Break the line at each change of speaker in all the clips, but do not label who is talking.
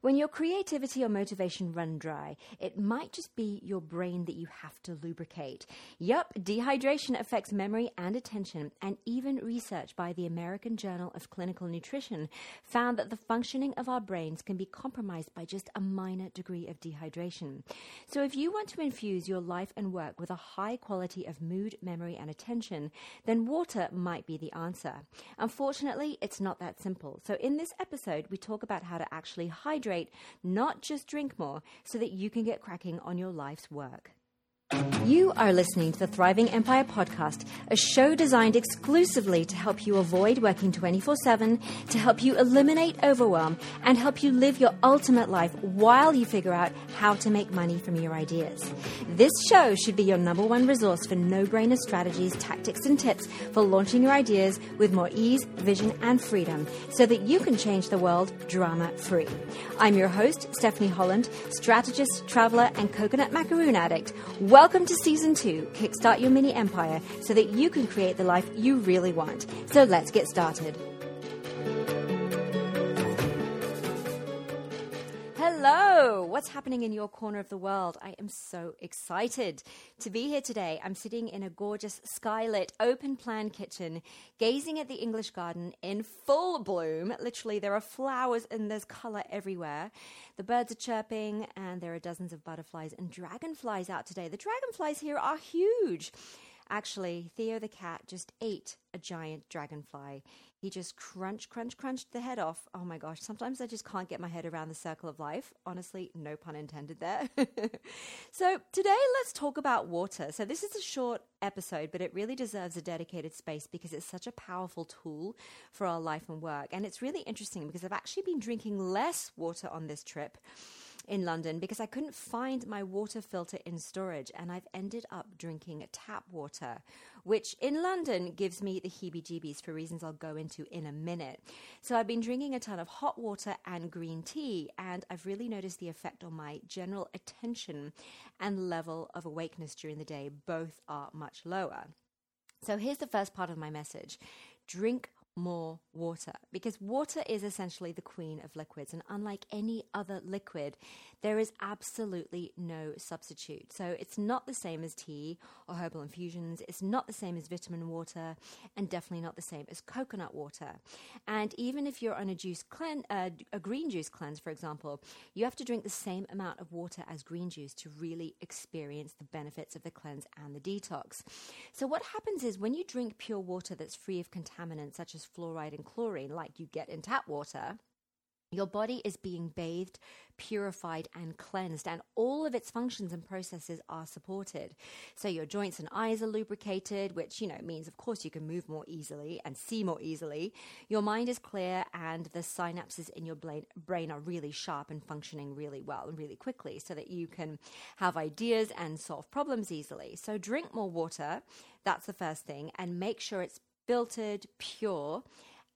When your creativity or motivation run dry, it might just be your brain that you have to lubricate. Yup, dehydration affects memory and attention, and even research by the American Journal of Clinical Nutrition found that the functioning of our brains can be compromised by just a minor degree of dehydration. So if you want to infuse your life and work with a high quality of mood, memory, and attention, then water might be the answer. Unfortunately, it's not that simple. So in this episode, we talk about how to actually hydrate hydrate, not just drink more, so that you can get cracking on your life's work. You are listening to the Thriving Empire podcast, a show designed exclusively to help you avoid working 24 7, to help you eliminate overwhelm, and help you live your ultimate life while you figure out how to make money from your ideas. This show should be your number one resource for no brainer strategies, tactics, and tips for launching your ideas with more ease, vision, and freedom so that you can change the world drama free. I'm your host, Stephanie Holland, strategist, traveler, and coconut macaroon addict. Welcome to season two Kickstart Your Mini Empire so that you can create the life you really want. So let's get started. Hello, what's happening in your corner of the world? I am so excited to be here today. I'm sitting in a gorgeous skylit open plan kitchen, gazing at the English garden in full bloom. Literally, there are flowers and there's color everywhere. The birds are chirping, and there are dozens of butterflies and dragonflies out today. The dragonflies here are huge. Actually, Theo the cat just ate a giant dragonfly. He just crunch, crunch, crunched the head off. Oh my gosh, sometimes I just can't get my head around the circle of life. Honestly, no pun intended there. so, today let's talk about water. So, this is a short episode, but it really deserves a dedicated space because it's such a powerful tool for our life and work. And it's really interesting because I've actually been drinking less water on this trip in London because I couldn't find my water filter in storage and I've ended up drinking tap water, which in London gives me the heebie jeebies for reasons I'll go into in a minute. So I've been drinking a ton of hot water and green tea, and I've really noticed the effect on my general attention and level of awakeness during the day. Both are much lower. So here's the first part of my message drink more water because water is essentially the queen of liquids. And unlike any other liquid, there is absolutely no substitute. So it's not the same as tea or herbal infusions. It's not the same as vitamin water and definitely not the same as coconut water. And even if you're on a juice cleanse, uh, a green juice cleanse, for example, you have to drink the same amount of water as green juice to really experience the benefits of the cleanse and the detox. So what happens is when you drink pure water that's free of contaminants such as fluoride and chlorine, like you get in tap water, your body is being bathed, purified, and cleansed, and all of its functions and processes are supported. So, your joints and eyes are lubricated, which, you know, means, of course, you can move more easily and see more easily. Your mind is clear, and the synapses in your brain are really sharp and functioning really well and really quickly so that you can have ideas and solve problems easily. So, drink more water. That's the first thing, and make sure it's filtered, pure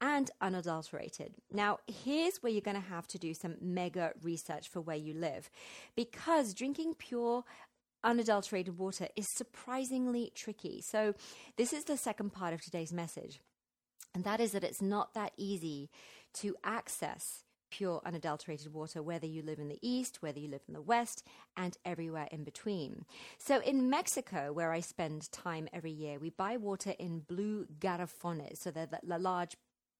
and unadulterated. Now, here's where you're going to have to do some mega research for where you live because drinking pure unadulterated water is surprisingly tricky. So, this is the second part of today's message, and that is that it's not that easy to access pure unadulterated water, whether you live in the East, whether you live in the West, and everywhere in between. So in Mexico, where I spend time every year, we buy water in blue garrafones, so they're the large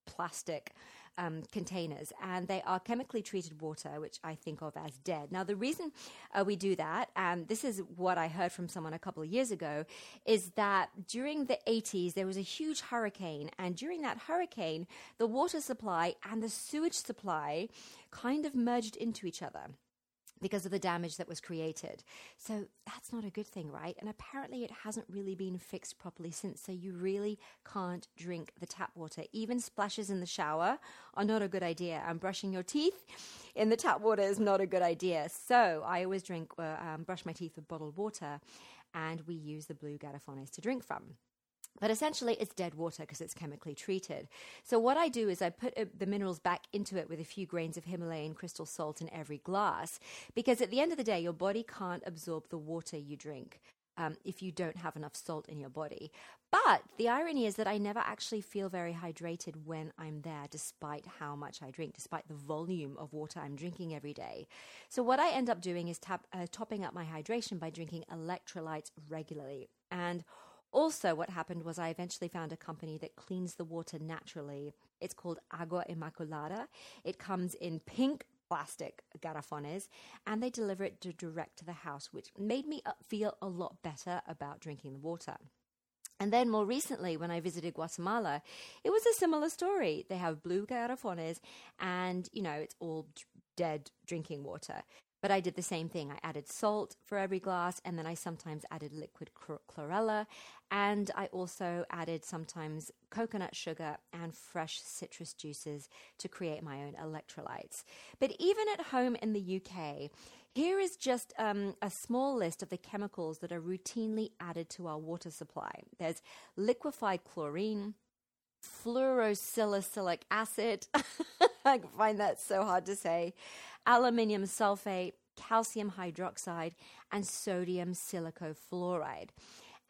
plastic um, containers, and they are chemically treated water, which I think of as dead. Now, the reason uh, we do that, and this is what I heard from someone a couple of years ago, is that during the 80s there was a huge hurricane, and during that hurricane, the water supply and the sewage supply kind of merged into each other because of the damage that was created. So that's not a good thing, right? And apparently it hasn't really been fixed properly since. So you really can't drink the tap water. Even splashes in the shower are not a good idea. And brushing your teeth in the tap water is not a good idea. So I always drink, uh, um, brush my teeth with bottled water, and we use the blue garrafones to drink from. But essentially, it's dead water because it's chemically treated. So, what I do is I put uh, the minerals back into it with a few grains of Himalayan crystal salt in every glass because at the end of the day, your body can't absorb the water you drink. um, if you don't have enough salt in your body. But the irony is that I never actually feel very hydrated when I'm there, despite how much I drink, despite the volume of water I'm drinking every day. So, what I end up doing is tap, uh, topping up my hydration by drinking electrolytes regularly. And also, what happened was I eventually found a company that cleans the water naturally. It's called Agua Immaculada. It comes in pink plastic garrafones and they deliver it to direct to the house, which made me uh, feel a lot better about drinking the water. And then more recently, when I visited Guatemala, it was a similar story. They have blue garrafones, and you know, it's all dead drinking water. But I did the same thing. I added salt for every glass, and then I sometimes added liquid chlorella. And I also added sometimes coconut sugar and fresh citrus juices to create my own electrolytes. But even at home in the UK, here is just um, a small list of the chemicals that are routinely added to our water supply there's liquefied chlorine, fluorosilicylic acid. I find that so hard to say. Aluminium sulfate, calcium hydroxide, and sodium silicofluoride.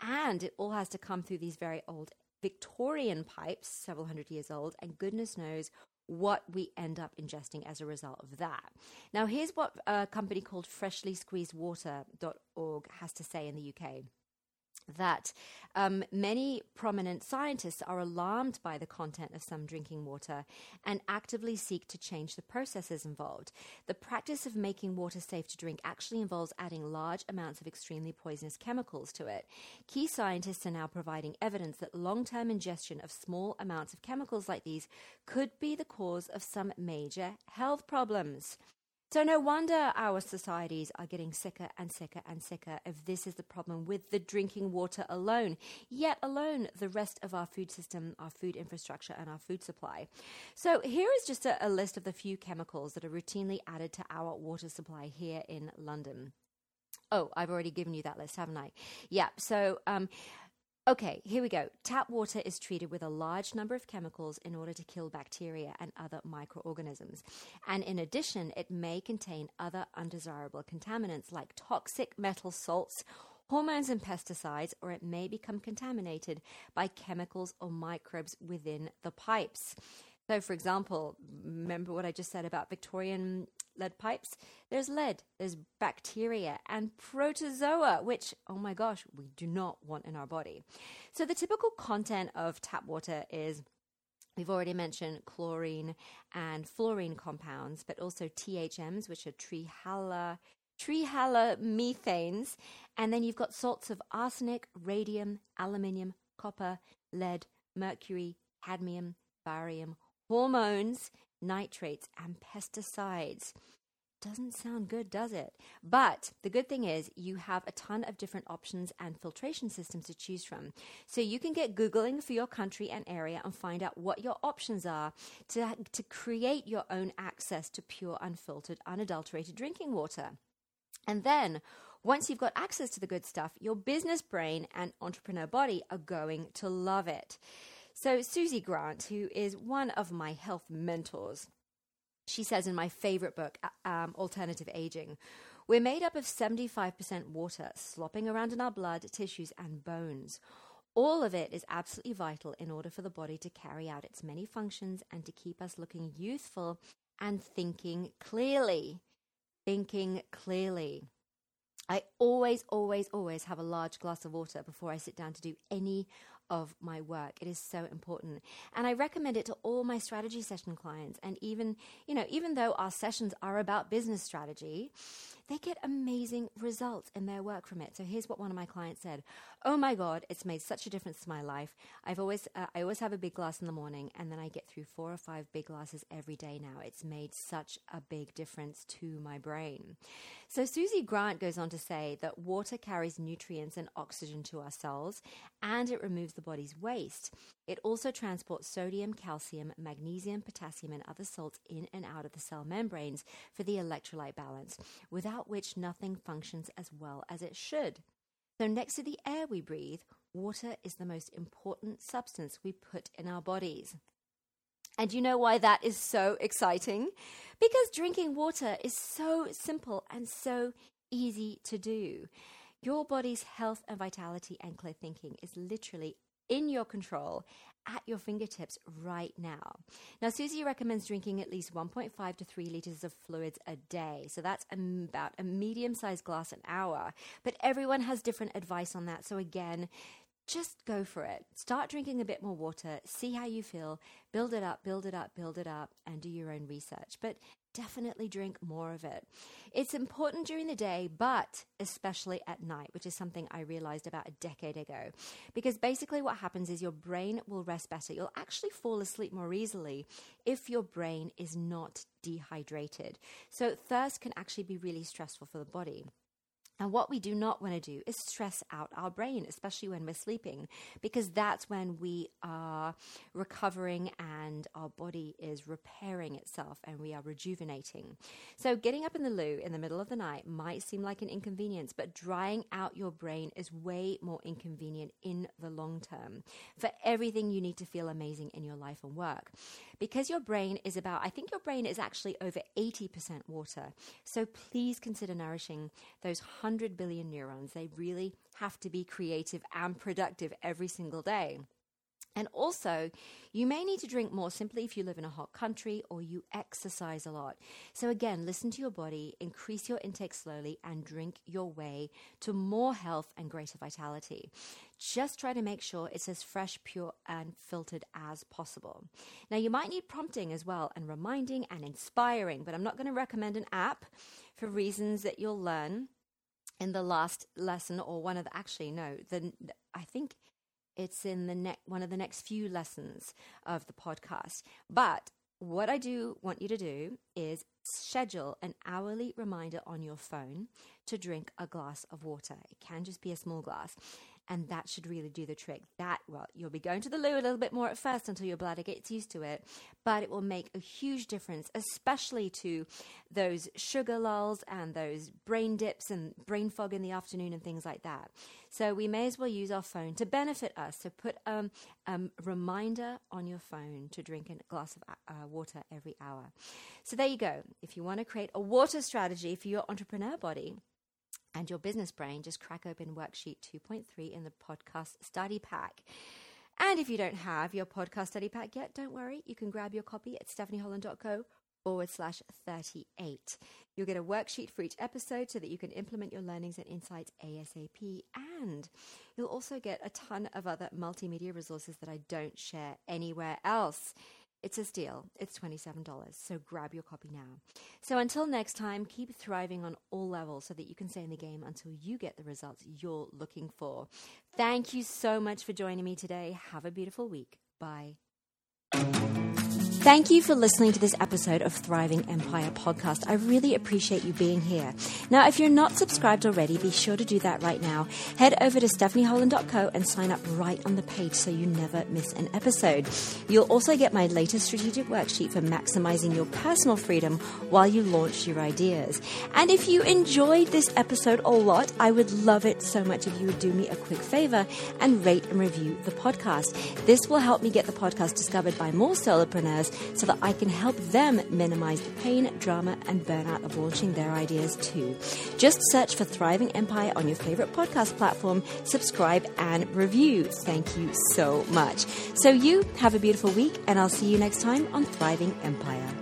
And it all has to come through these very old Victorian pipes, several hundred years old, and goodness knows what we end up ingesting as a result of that. Now, here's what a company called freshlysqueezedwater.org has to say in the UK that um, many prominent scientists are alarmed by the content of some drinking water and actively seek to change the processes involved. The practice of making water safe to drink actually involves adding large amounts of extremely poisonous chemicals to it. Key scientists are now providing evidence that long term ingestion of small amounts of chemicals like these could be the cause of some major health problems. So, no wonder our societies are getting sicker and sicker and sicker if this is the problem with the drinking water alone, yet alone the rest of our food system, our food infrastructure, and our food supply. So, here is just a, a list of the few chemicals that are routinely added to our water supply here in London. Oh, I've already given you that list, haven't I? Yeah. So, um, Okay, here we go. Tap water is treated with a large number of chemicals in order to kill bacteria and other microorganisms. And in addition, it may contain other undesirable contaminants like toxic metal salts, hormones, and pesticides, or it may become contaminated by chemicals or microbes within the pipes. So, for example, remember what I just said about Victorian lead pipes? There's lead, there's bacteria, and protozoa, which, oh my gosh, we do not want in our body. So, the typical content of tap water is We've already mentioned chlorine and fluorine compounds, but also THMs, which are trihala, trihalomethanes. And then you've got salts of arsenic, radium, aluminium, copper, lead, mercury, cadmium, barium, hormones, nitrates, and pesticides. Doesn't sound good, does it? But the good thing is, you have a ton of different options and filtration systems to choose from. So you can get Googling for your country and area and find out what your options are to, to create your own access to pure, unfiltered, unadulterated drinking water. And then, once you've got access to the good stuff, your business brain and entrepreneur body are going to love it. So, Susie Grant, who is one of my health mentors, she says in my favorite book, um, Alternative Aging, we're made up of 75% water slopping around in our blood, tissues, and bones. All of it is absolutely vital in order for the body to carry out its many functions and to keep us looking youthful and thinking clearly. Thinking clearly. I always, always, always have a large glass of water before I sit down to do any of my work. It is so important. And I recommend it to all my strategy session clients. And even, you know, even though our sessions are about business strategy, they get amazing results in their work from it. So here's what one of my clients said: "Oh my God, it's made such a difference to my life. I've always, uh, I always have a big glass in the morning, and then I get through four or five big glasses every day now. It's made such a big difference to my brain." So Susie Grant goes on to say that water carries nutrients and oxygen to our cells, and it removes the body's waste. It also transports sodium, calcium, magnesium, potassium, and other salts in and out of the cell membranes for the electrolyte balance, without which nothing functions as well as it should. So, next to the air we breathe, water is the most important substance we put in our bodies. And you know why that is so exciting? Because drinking water is so simple and so easy to do. Your body's health and vitality and clear thinking is literally in your control at your fingertips right now. Now, Susie recommends drinking at least 1.5 to 3 liters of fluids a day. So that's about a medium sized glass an hour. But everyone has different advice on that. So, again, just go for it. Start drinking a bit more water, see how you feel, build it up, build it up, build it up, and do your own research. But definitely drink more of it. It's important during the day, but especially at night, which is something I realized about a decade ago. Because basically, what happens is your brain will rest better. You'll actually fall asleep more easily if your brain is not dehydrated. So, thirst can actually be really stressful for the body. And what we do not want to do is stress out our brain, especially when we're sleeping, because that's when we are recovering and our body is repairing itself and we are rejuvenating. So, getting up in the loo in the middle of the night might seem like an inconvenience, but drying out your brain is way more inconvenient in the long term for everything you need to feel amazing in your life and work. Because your brain is about, I think your brain is actually over 80% water. So, please consider nourishing those 100 billion neurons. They really have to be creative and productive every single day. And also, you may need to drink more simply if you live in a hot country or you exercise a lot. So, again, listen to your body, increase your intake slowly, and drink your way to more health and greater vitality. Just try to make sure it's as fresh, pure, and filtered as possible. Now, you might need prompting as well, and reminding and inspiring, but I'm not going to recommend an app for reasons that you'll learn in the last lesson or one of the actually no the i think it's in the next one of the next few lessons of the podcast. But what i do want you to do is schedule an hourly reminder on your phone to drink a glass of water. It can just be a small glass and that should really do the trick. That, well, you'll be going to the loo a little bit more at first until your bladder gets used to it, but it will make a huge difference, especially to those sugar lulls and those brain dips and brain fog in the afternoon and things like that. So we may as well use our phone to benefit us. So put a um, um, reminder on your phone to drink a glass of uh, water every hour. So there you go. If you want to create a water strategy for your entrepreneur body, and your business brain, just crack open worksheet 2.3 in the podcast study pack. And if you don't have your podcast study pack yet, don't worry. You can grab your copy at stephanieholland.co forward slash 38. You'll get a worksheet for each episode so that you can implement your learnings and insights ASAP. And you'll also get a ton of other multimedia resources that I don't share anywhere else. It's a steal. It's $27. So grab your copy now. So until next time, keep thriving on all levels so that you can stay in the game until you get the results you're looking for. Thank you so much for joining me today. Have a beautiful week. Bye. Thank you for listening to this episode of Thriving Empire podcast. I really appreciate you being here. Now, if you're not subscribed already, be sure to do that right now. Head over to stephanieholland.co and sign up right on the page so you never miss an episode. You'll also get my latest strategic worksheet for maximizing your personal freedom while you launch your ideas. And if you enjoyed this episode a lot, I would love it so much if you would do me a quick favor and rate and review the podcast. This will help me get the podcast discovered by more solopreneurs so that I can help them minimize the pain, drama, and burnout of launching their ideas too. Just search for Thriving Empire on your favorite podcast platform, subscribe, and review. Thank you so much. So, you have a beautiful week, and I'll see you next time on Thriving Empire.